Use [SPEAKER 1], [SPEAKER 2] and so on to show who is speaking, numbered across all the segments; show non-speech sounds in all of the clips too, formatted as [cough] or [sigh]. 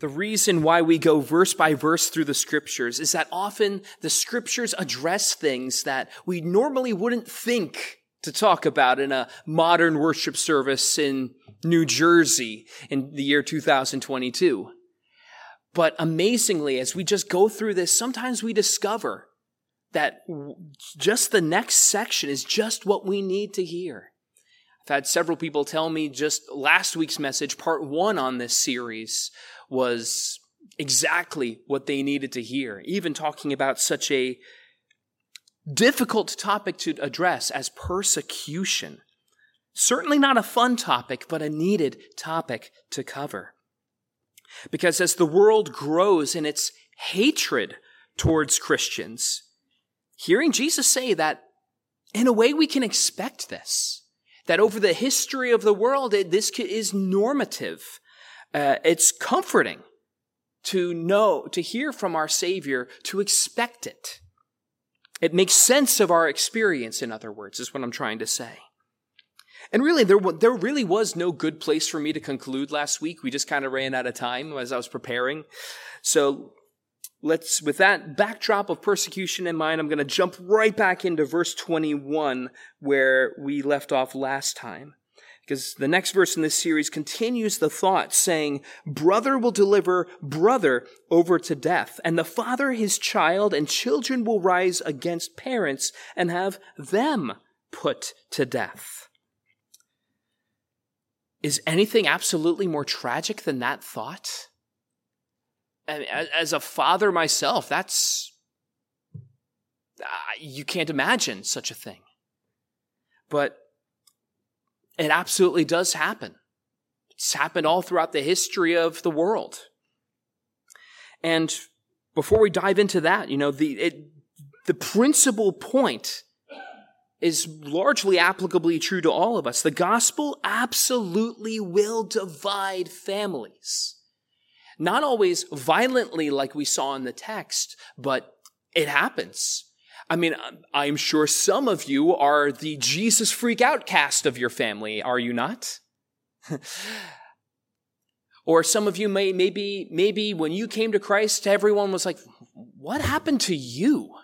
[SPEAKER 1] The reason why we go verse by verse through the scriptures is that often the scriptures address things that we normally wouldn't think to talk about in a modern worship service in New Jersey in the year 2022. But amazingly, as we just go through this, sometimes we discover that just the next section is just what we need to hear. I've had several people tell me just last week's message, part one on this series, was exactly what they needed to hear, even talking about such a difficult topic to address as persecution. Certainly not a fun topic, but a needed topic to cover. Because as the world grows in its hatred towards Christians, hearing Jesus say that in a way we can expect this, that over the history of the world, it, this is normative. Uh, it's comforting to know, to hear from our Savior, to expect it. It makes sense of our experience, in other words, is what I'm trying to say. And really, there, there really was no good place for me to conclude last week. We just kind of ran out of time as I was preparing. So let's, with that backdrop of persecution in mind, I'm going to jump right back into verse 21 where we left off last time. Because the next verse in this series continues the thought saying, brother will deliver brother over to death, and the father his child, and children will rise against parents and have them put to death. Is anything absolutely more tragic than that thought? as a father myself, that's, uh, you can't imagine such a thing. But it absolutely does happen. It's happened all throughout the history of the world. And before we dive into that, you know, the, it, the principal point is largely applicably true to all of us. The gospel absolutely will divide families. Not always violently like we saw in the text, but it happens. I mean, I'm sure some of you are the Jesus freak outcast of your family, are you not? [laughs] or some of you may, maybe, maybe when you came to Christ, everyone was like, what happened to you?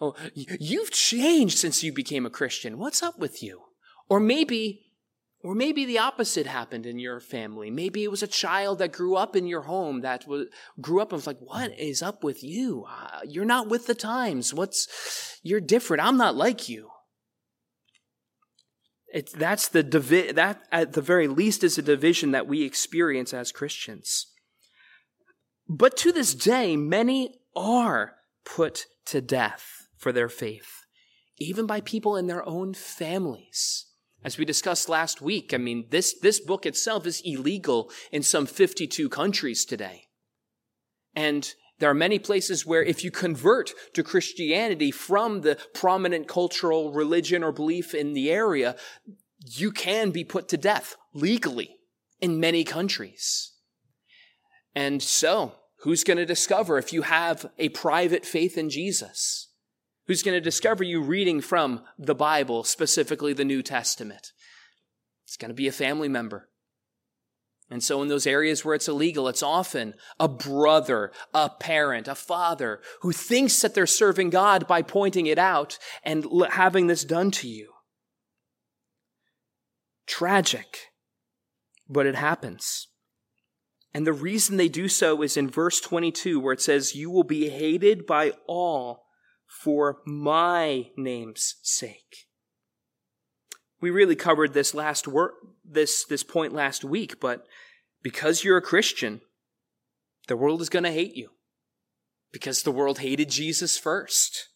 [SPEAKER 1] Oh, you've changed since you became a Christian. What's up with you? Or maybe or maybe the opposite happened in your family. Maybe it was a child that grew up in your home that was, grew up and was like, what is up with you? Uh, you're not with the times. What's, you're different. I'm not like you. It's, that's the divi- that at the very least is a division that we experience as Christians. But to this day, many are put to death for their faith, even by people in their own families. As we discussed last week, I mean, this, this book itself is illegal in some 52 countries today. And there are many places where if you convert to Christianity from the prominent cultural religion or belief in the area, you can be put to death legally in many countries. And so, who's going to discover if you have a private faith in Jesus? Who's going to discover you reading from the Bible, specifically the New Testament. It's going to be a family member. And so, in those areas where it's illegal, it's often a brother, a parent, a father who thinks that they're serving God by pointing it out and having this done to you. Tragic, but it happens. And the reason they do so is in verse 22, where it says, You will be hated by all for my name's sake. We really covered this last wor- this this point last week, but because you're a Christian, the world is going to hate you. Because the world hated Jesus first.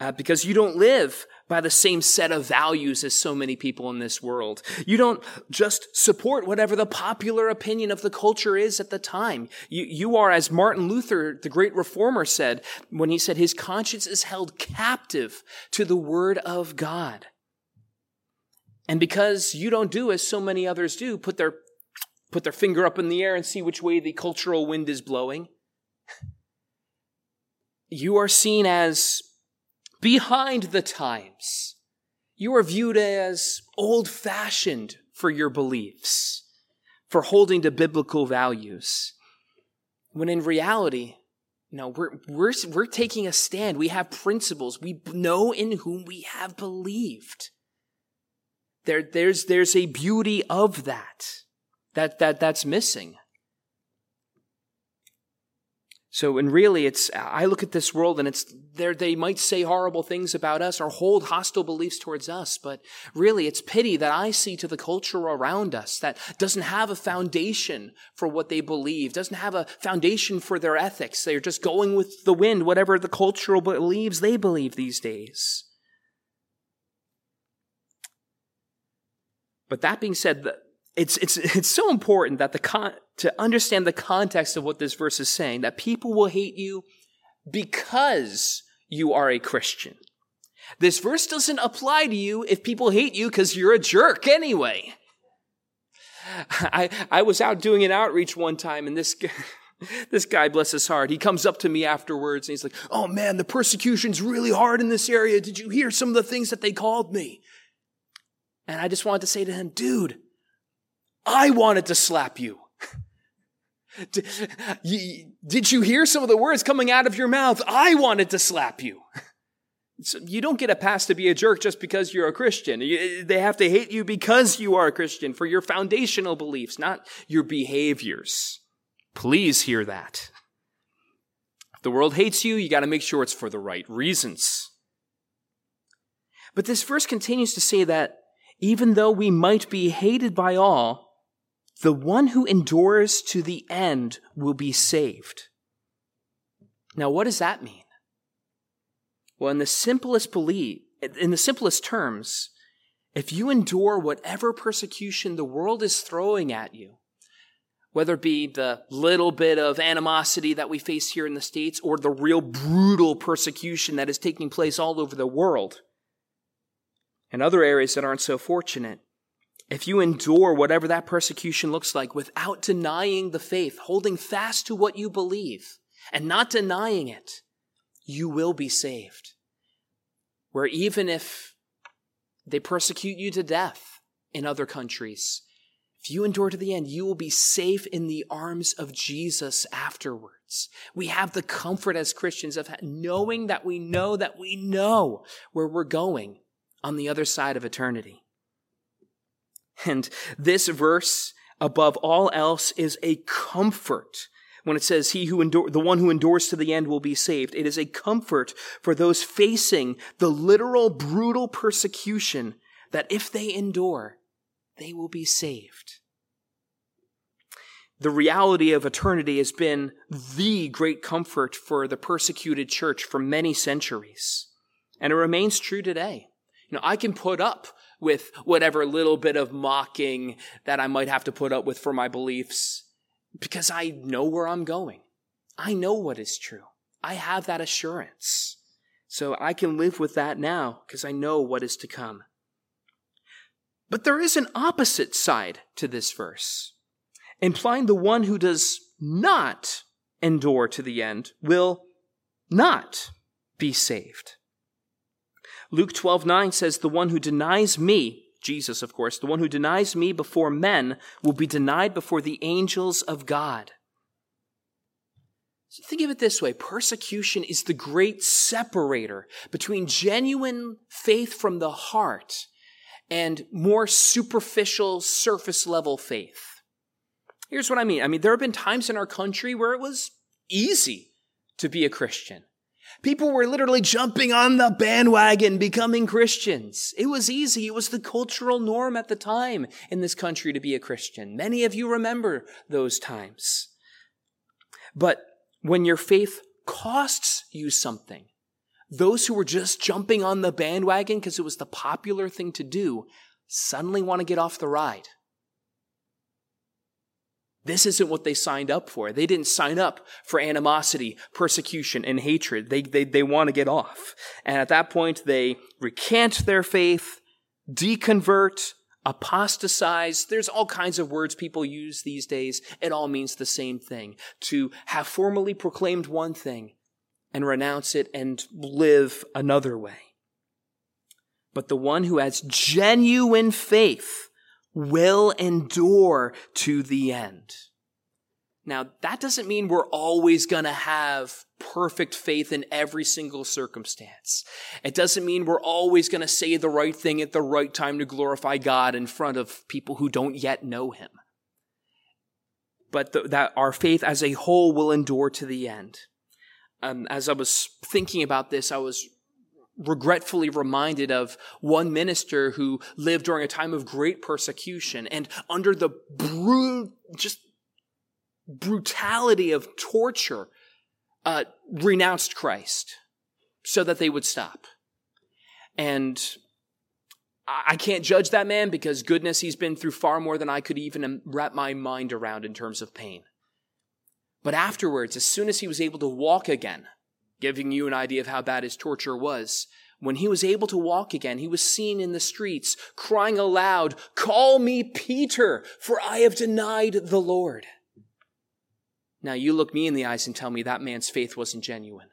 [SPEAKER 1] Uh, because you don't live by the same set of values as so many people in this world. You don't just support whatever the popular opinion of the culture is at the time. You, you are, as Martin Luther, the great reformer said, when he said his conscience is held captive to the word of God. And because you don't do as so many others do, put their, put their finger up in the air and see which way the cultural wind is blowing, you are seen as behind the times. You are viewed as old fashioned for your beliefs, for holding to biblical values. When in reality, know, we're, we're, we're taking a stand. We have principles. We know in whom we have believed. There, there's, there's a beauty of that, that, that, that's missing. So, and really, it's, I look at this world and it's, there, they might say horrible things about us or hold hostile beliefs towards us, but really it's pity that I see to the culture around us that doesn't have a foundation for what they believe, doesn't have a foundation for their ethics. They're just going with the wind, whatever the cultural believes they believe these days. But that being said, it's, it's, [laughs] it's so important that the con- to understand the context of what this verse is saying, that people will hate you because you are a Christian. This verse doesn't apply to you if people hate you because you're a jerk anyway. [laughs] I, I was out doing an outreach one time and this, [laughs] this guy, bless his heart, he comes up to me afterwards and he's like, Oh man, the persecution's really hard in this area. Did you hear some of the things that they called me? And I just wanted to say to him, dude, I wanted to slap you. [laughs] Did you hear some of the words coming out of your mouth? I wanted to slap you. [laughs] So you don't get a pass to be a jerk just because you're a Christian. They have to hate you because you are a Christian for your foundational beliefs, not your behaviors. Please hear that. If the world hates you, you got to make sure it's for the right reasons. But this verse continues to say that even though we might be hated by all, the one who endures to the end will be saved. Now, what does that mean? Well, in the simplest belief, in the simplest terms, if you endure whatever persecution the world is throwing at you, whether it be the little bit of animosity that we face here in the States or the real brutal persecution that is taking place all over the world, and other areas that aren't so fortunate, if you endure whatever that persecution looks like without denying the faith, holding fast to what you believe and not denying it, you will be saved. Where even if they persecute you to death in other countries, if you endure to the end, you will be safe in the arms of Jesus afterwards. We have the comfort as Christians of knowing that we know that we know where we're going on the other side of eternity. And this verse, above all else, is a comfort when it says he who endure, the one who endures to the end will be saved. It is a comfort for those facing the literal brutal persecution that if they endure, they will be saved. The reality of eternity has been the great comfort for the persecuted church for many centuries. And it remains true today. You know, I can put up with whatever little bit of mocking that I might have to put up with for my beliefs because I know where I'm going. I know what is true. I have that assurance. So I can live with that now because I know what is to come. But there is an opposite side to this verse, implying the one who does not endure to the end will not be saved. Luke 12, 9 says, The one who denies me, Jesus, of course, the one who denies me before men will be denied before the angels of God. So think of it this way persecution is the great separator between genuine faith from the heart and more superficial, surface level faith. Here's what I mean I mean, there have been times in our country where it was easy to be a Christian. People were literally jumping on the bandwagon, becoming Christians. It was easy. It was the cultural norm at the time in this country to be a Christian. Many of you remember those times. But when your faith costs you something, those who were just jumping on the bandwagon because it was the popular thing to do suddenly want to get off the ride. This isn't what they signed up for. They didn't sign up for animosity, persecution, and hatred. They, they, they want to get off. And at that point, they recant their faith, deconvert, apostatize. There's all kinds of words people use these days. It all means the same thing. To have formally proclaimed one thing and renounce it and live another way. But the one who has genuine faith will endure to the end. Now, that doesn't mean we're always going to have perfect faith in every single circumstance. It doesn't mean we're always going to say the right thing at the right time to glorify God in front of people who don't yet know Him. But th- that our faith as a whole will endure to the end. Um, as I was thinking about this, I was regretfully reminded of one minister who lived during a time of great persecution and under the brute, just brutality of torture, uh, renounced Christ so that they would stop. And I can't judge that man because goodness, he's been through far more than I could even wrap my mind around in terms of pain. But afterwards, as soon as he was able to walk again, giving you an idea of how bad his torture was, when he was able to walk again, he was seen in the streets crying aloud, Call me Peter, for I have denied the Lord. Now you look me in the eyes and tell me that man's faith wasn't genuine.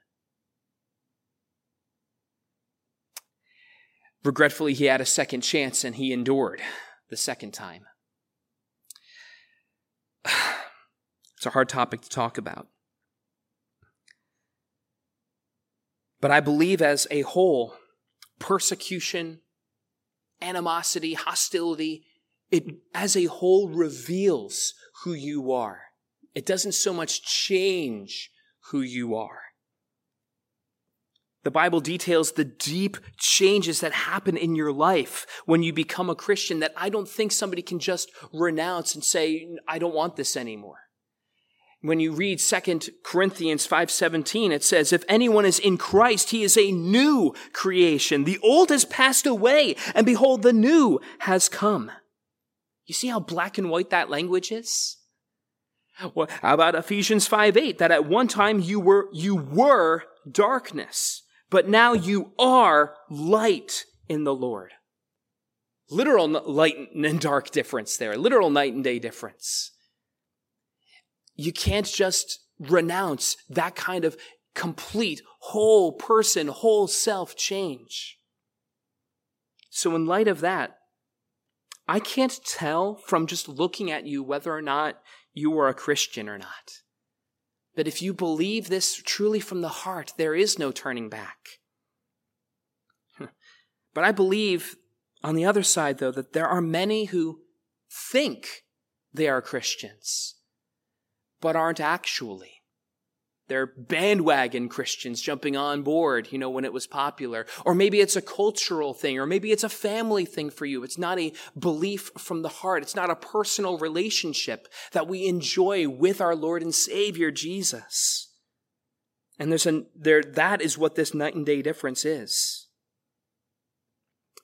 [SPEAKER 1] Regretfully, he had a second chance and he endured the second time. [sighs] It's a hard topic to talk about. But I believe as a whole, persecution, animosity, hostility, it as a whole reveals who you are. It doesn't so much change who you are. The Bible details the deep changes that happen in your life when you become a Christian that I don't think somebody can just renounce and say, I don't want this anymore. When you read 2 Corinthians 5:17 it says if anyone is in Christ he is a new creation the old has passed away and behold the new has come. You see how black and white that language is? Well, how about Ephesians 5 8? That at one time you were, you were darkness, but now you are light in the Lord. Literal light and dark difference there, literal night and day difference. You can't just renounce that kind of complete, whole person, whole self change. So, in light of that, I can't tell from just looking at you whether or not you are a Christian or not. But if you believe this truly from the heart, there is no turning back. [laughs] But I believe, on the other side, though, that there are many who think they are Christians, but aren't actually. They're bandwagon Christians jumping on board, you know, when it was popular. Or maybe it's a cultural thing, or maybe it's a family thing for you. It's not a belief from the heart. It's not a personal relationship that we enjoy with our Lord and Savior, Jesus. And there's a, there, that is what this night and day difference is.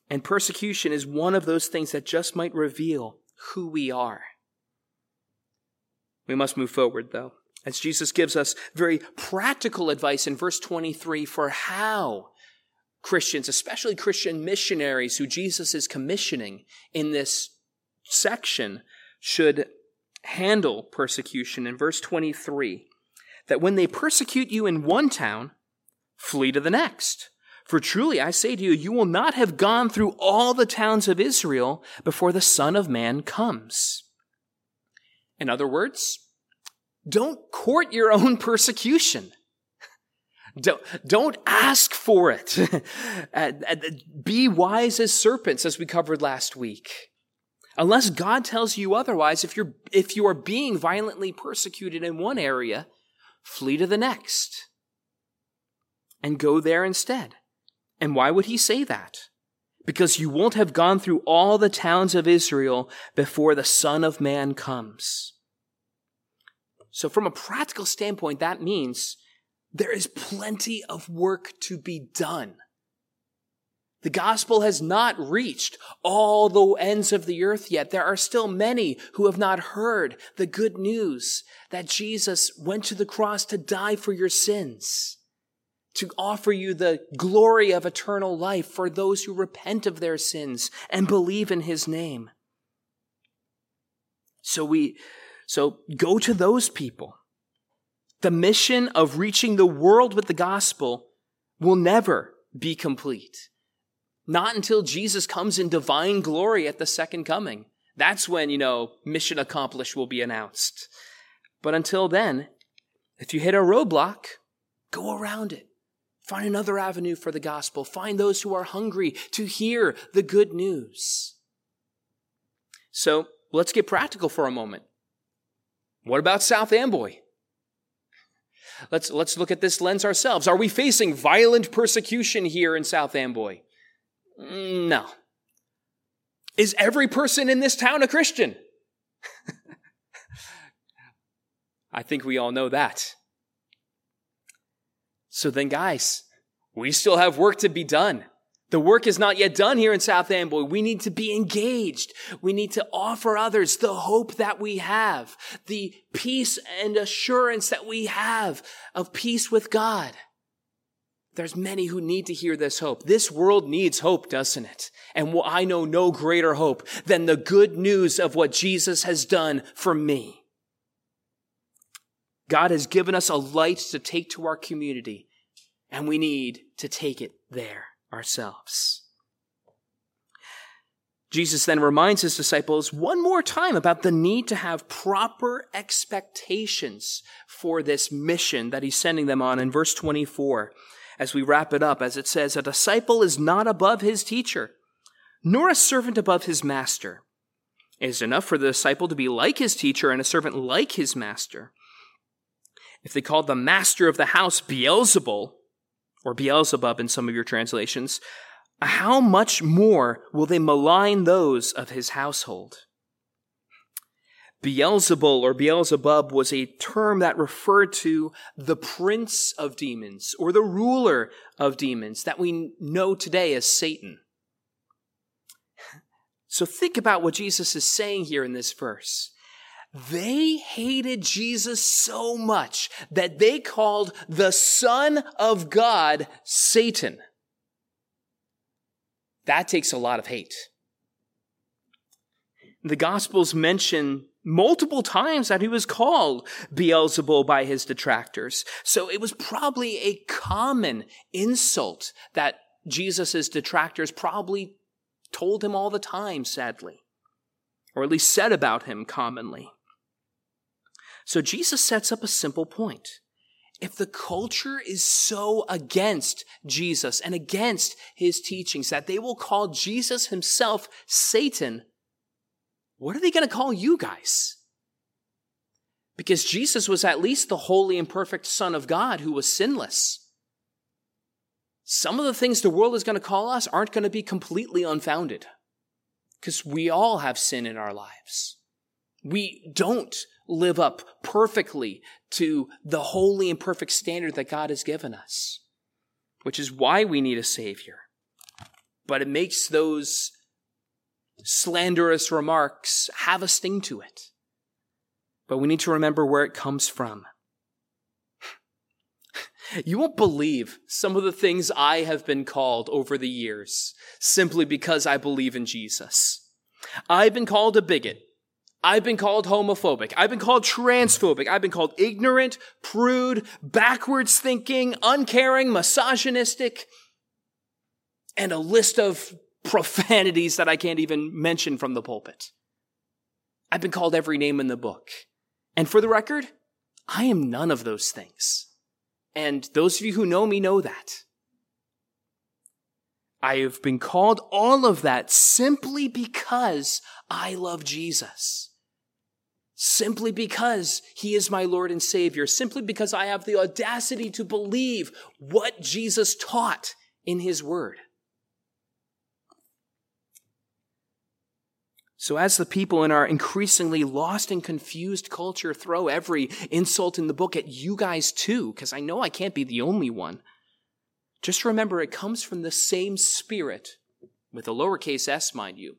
[SPEAKER 1] And persecution is one of those things that just might reveal who we are. We must move forward, though as Jesus gives us very practical advice in verse 23 for how Christians, especially Christian missionaries who Jesus is commissioning in this section, should handle persecution. In verse 23, that when they persecute you in one town, flee to the next. For truly I say to you, you will not have gone through all the towns of Israel before the Son of Man comes. In other words, don't court your own [laughs] persecution. Don't, don't ask for it. [laughs] Be wise as serpents, as we covered last week. Unless God tells you otherwise, if you're, if you are being violently persecuted in one area, flee to the next and go there instead. And why would he say that? Because you won't have gone through all the towns of Israel before the Son of Man comes. So, from a practical standpoint, that means there is plenty of work to be done. The gospel has not reached all the ends of the earth yet. There are still many who have not heard the good news that Jesus went to the cross to die for your sins, to offer you the glory of eternal life for those who repent of their sins and believe in his name. So we, so go to those people. The mission of reaching the world with the gospel will never be complete. Not until Jesus comes in divine glory at the second coming. That's when, you know, mission accomplished will be announced. But until then, if you hit a roadblock, go around it. Find another avenue for the gospel. Find those who are hungry to hear the good news. So let's get practical for a moment. What about South Amboy? Let's, let's look at this lens ourselves. Are we facing violent persecution here in South Amboy? Mm, no. Is every person in this town a Christian? [laughs] I think we all know that. So then, guys, we still have work to be done. The work is not yet done here in South Amboy. We need to be engaged. We need to offer others the hope that we have, the peace and assurance that we have of peace with God. There's many who need to hear this hope. This world needs hope, doesn't it? And I know no greater hope than the good news of what Jesus has done for me. God has given us a light to take to our community, and we need to take it there ourselves. Jesus then reminds his disciples one more time about the need to have proper expectations for this mission that he's sending them on in verse 24 as we wrap it up, as it says, A disciple is not above his teacher, nor a servant above his master. It is enough for the disciple to be like his teacher and a servant like his master. If they called the master of the house Beelzebul, or Beelzebub in some of your translations, how much more will they malign those of his household? Beelzebul or Beelzebub was a term that referred to the prince of demons or the ruler of demons that we know today as Satan. So think about what Jesus is saying here in this verse. They hated Jesus so much that they called the Son of God Satan. That takes a lot of hate. The Gospels mention multiple times that he was called Beelzebul by his detractors. So it was probably a common insult that Jesus' detractors probably told him all the time, sadly, or at least said about him commonly. So Jesus sets up a simple point. If the culture is so against Jesus and against his teachings that they will call Jesus himself Satan, what are they going to call you guys? Because Jesus was at least the holy and perfect Son of God who was sinless. Some of the things the world is going to call us aren't going to be completely unfounded because we all have sin in our lives. We don't live up perfectly to the holy and perfect standard that God has given us, which is why we need a Savior. But it makes those slanderous remarks have a sting to it. But we need to remember where it comes from. [laughs] You won't believe some of the things I have been called over the years simply because I believe in Jesus. I've been called a bigot I've been called homophobic. I've been called transphobic. I've been called ignorant, prude, backwards thinking, uncaring, misogynistic, and a list of profanities that I can't even mention from the pulpit. I've been called every name in the book. And for the record, I am none of those things. And those of you who know me know that. I have been called all of that simply because I love Jesus simply because he is my Lord and Savior, simply because I have the audacity to believe what Jesus taught in his word. So, as the people in our increasingly lost and confused culture throw every insult in the book at you guys too, because I know I can't be the only one, just remember it comes from the same spirit, with a lowercase s, mind you,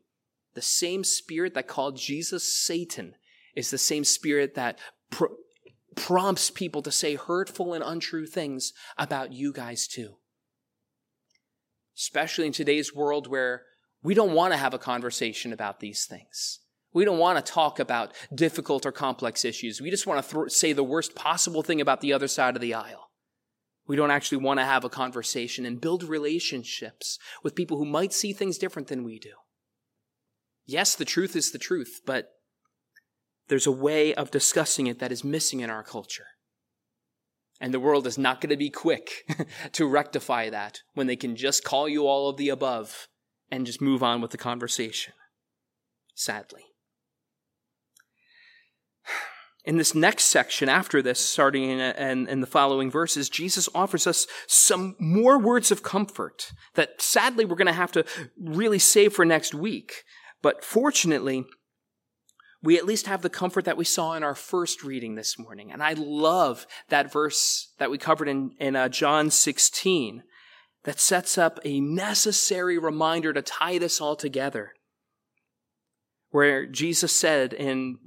[SPEAKER 1] the same spirit that called Jesus Satan is the same spirit that pr- prompts people to say hurtful and untrue things about you guys too. Especially in today's world where we don't want to have a conversation about these things. We don't want to talk about difficult or complex issues. We just want to th- say the worst possible thing about the other side of the aisle. We don't actually want to have a conversation and build relationships with people who might see things different than we do. Yes, the truth is the truth, but there's a way of discussing it that is missing in our culture. And the world is not going to be quick [laughs] to rectify that when they can just call you all of the above and just move on with the conversation. Sadly. [sighs] In this next section after this, starting in, in, in, the following verses, Jesus offers us some more words of comfort that sadly we're going to have to really save for next week. But fortunately, we at least have the comfort that we saw in our first reading this morning. And I love that verse that we covered in, in uh, John 16 that sets up a necessary reminder to tie this all together. Where Jesus said in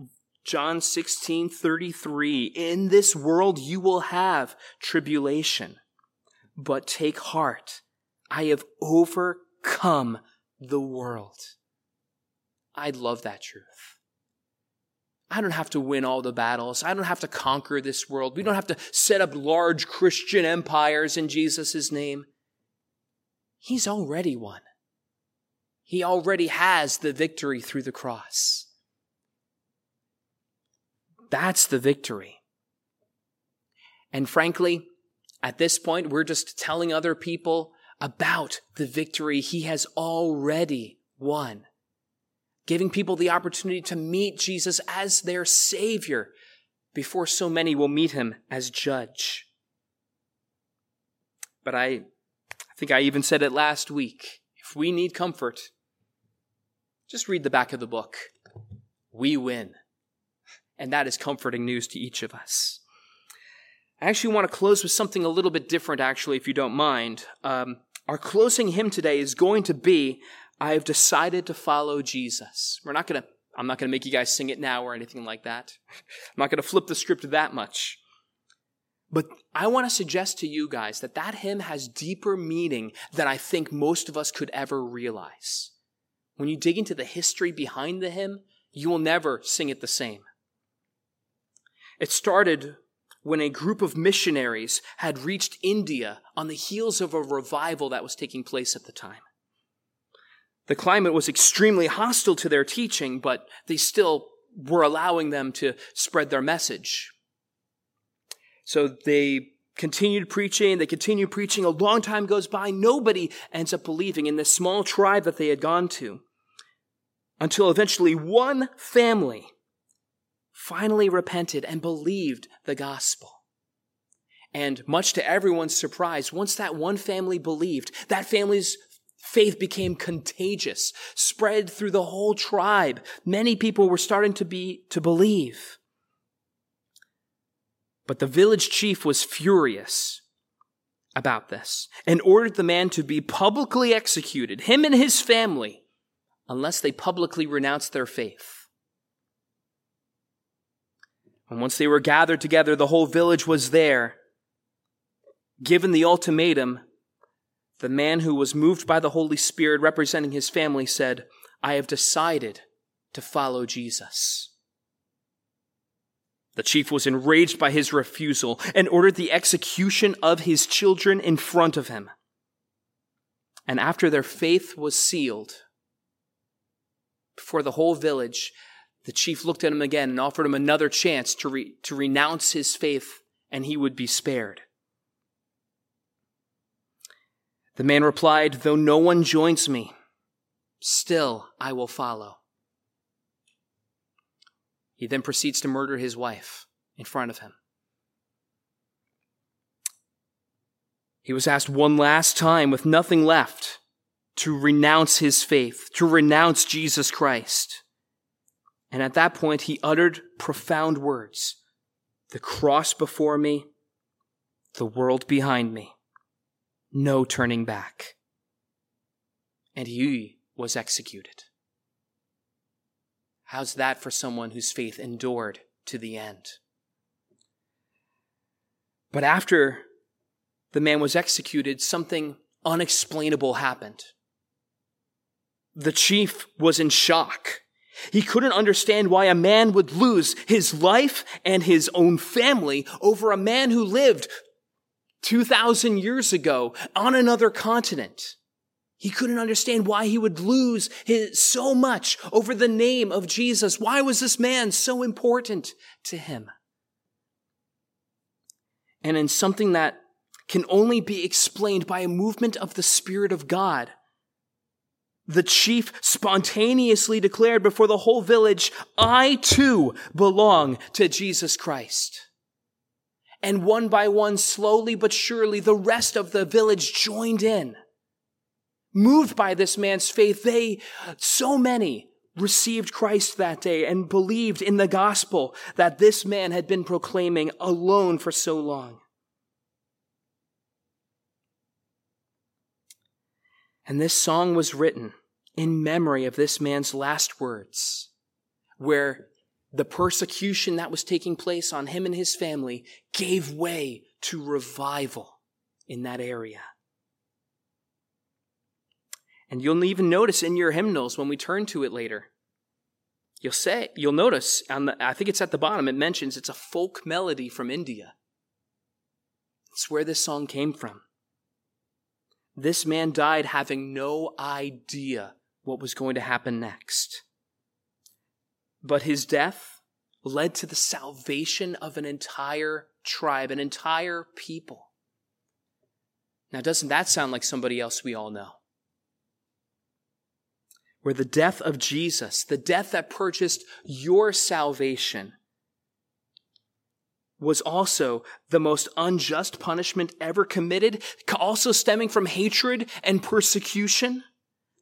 [SPEAKER 1] John 16 33, in this world you will have tribulation, but take heart. I have overcome the world. I love that truth. I don't have to win all the battles. I don't have to conquer this world. We don't have to set up large Christian empires in Jesus' name. He's already won. He already has the victory through the cross. That's the victory. And frankly, at this point, we're just telling other people about the victory he has already won giving people the opportunity to meet Jesus as their Savior before so many will meet him as judge. But I, I think I even said it last week. If we need comfort, just read the back of the book. We win. And that is comforting news to each of us. I actually want to close with something a little bit different, actually, if you don't mind. Um, our closing hymn today is going to be I have decided to follow Jesus. We're not going to, I'm not going to make you guys sing it now or anything like that. [laughs] I'm not going to flip the script that much. But I want to suggest to you guys that that hymn has deeper meaning than I think most of us could ever realize. When you dig into the history behind the hymn, you will never sing it the same. It started when a group of missionaries had reached India on the heels of a revival that was taking place at the time. The climate was extremely hostile to their teaching, but they still were allowing them to spread their message. So they continued preaching, they continued preaching. A long time goes by. Nobody ends up believing in this small tribe that they had gone to until eventually one family finally repented and believed the gospel. And much to everyone's surprise, once that one family believed, that family's Faith became contagious, spread through the whole tribe. Many people were starting to be, to believe. But the village chief was furious about this and ordered the man to be publicly executed, him and his family, unless they publicly renounced their faith. And once they were gathered together, the whole village was there. Given the ultimatum, the man who was moved by the Holy Spirit representing his family said, I have decided to follow Jesus. The chief was enraged by his refusal and ordered the execution of his children in front of him. And after their faith was sealed before the whole village, the chief looked at him again and offered him another chance to, re- to renounce his faith and he would be spared. The man replied, Though no one joins me, still I will follow. He then proceeds to murder his wife in front of him. He was asked one last time, with nothing left, to renounce his faith, to renounce Jesus Christ. And at that point, he uttered profound words The cross before me, the world behind me no turning back. And he was executed. How's that for someone whose faith endured to the end? But after the man was executed, something unexplainable happened. The chief was in shock. He couldn't understand why a man would lose his life and his own family over a man who lived 2,000 years ago on another continent. He couldn't understand why he would lose his, so much over the name of Jesus. Why was this man so important to him? And in something that can only be explained by a movement of the Spirit of God, the chief spontaneously declared before the whole village, I too belong to Jesus Christ. And one by one, slowly but surely, the rest of the village joined in. Moved by this man's faith, they, so many, received Christ that day and believed in the gospel that this man had been proclaiming alone for so long. And this song was written in memory of this man's last words, where the persecution that was taking place on him and his family gave way to revival in that area. And you'll even notice in your hymnals when we turn to it later, you'll say, you'll notice on the, I think it's at the bottom, it mentions it's a folk melody from India. It's where this song came from. This man died having no idea what was going to happen next. But his death led to the salvation of an entire tribe, an entire people. Now, doesn't that sound like somebody else we all know? where the death of Jesus, the death that purchased your salvation, was also the most unjust punishment ever committed, also stemming from hatred and persecution.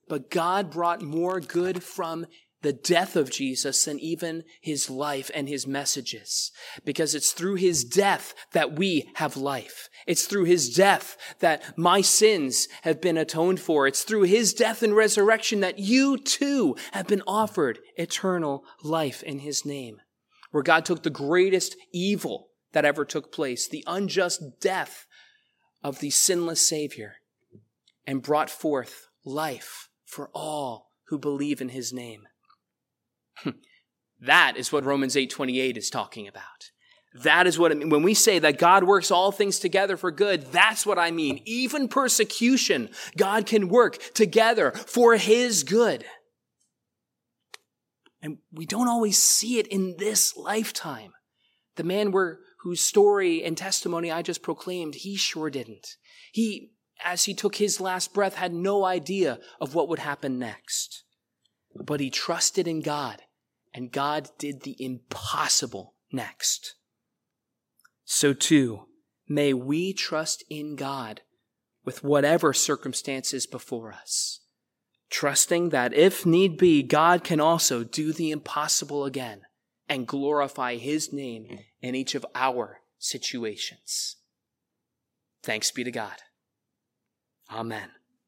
[SPEAKER 1] But God brought more good from the death of Jesus than even his life and his messages. Because it's through his death that we have life. It's through his death that my sins have been atoned for. It's through his death and resurrection that you too have been offered eternal life in his name. Where God took the greatest evil that ever took place, the unjust death of the sinless Savior, and brought forth life for all who believe in his name. Hmm. that is what Romans 8:28 is talking about. That is what it means. When we say that God works all things together for good, that's what I mean. Even persecution, God can work together for his good. And we don't always see it in this lifetime. The man whose story and testimony I just proclaimed, he sure didn't. He, as he took his last breath, had no idea of what would happen next. But he trusted in God and God did the impossible next. So too, may we trust in God with whatever circumstances before us, trusting that if need be, God can also do the impossible again and glorify His name in each of our situations. Thanks be to God. Amen.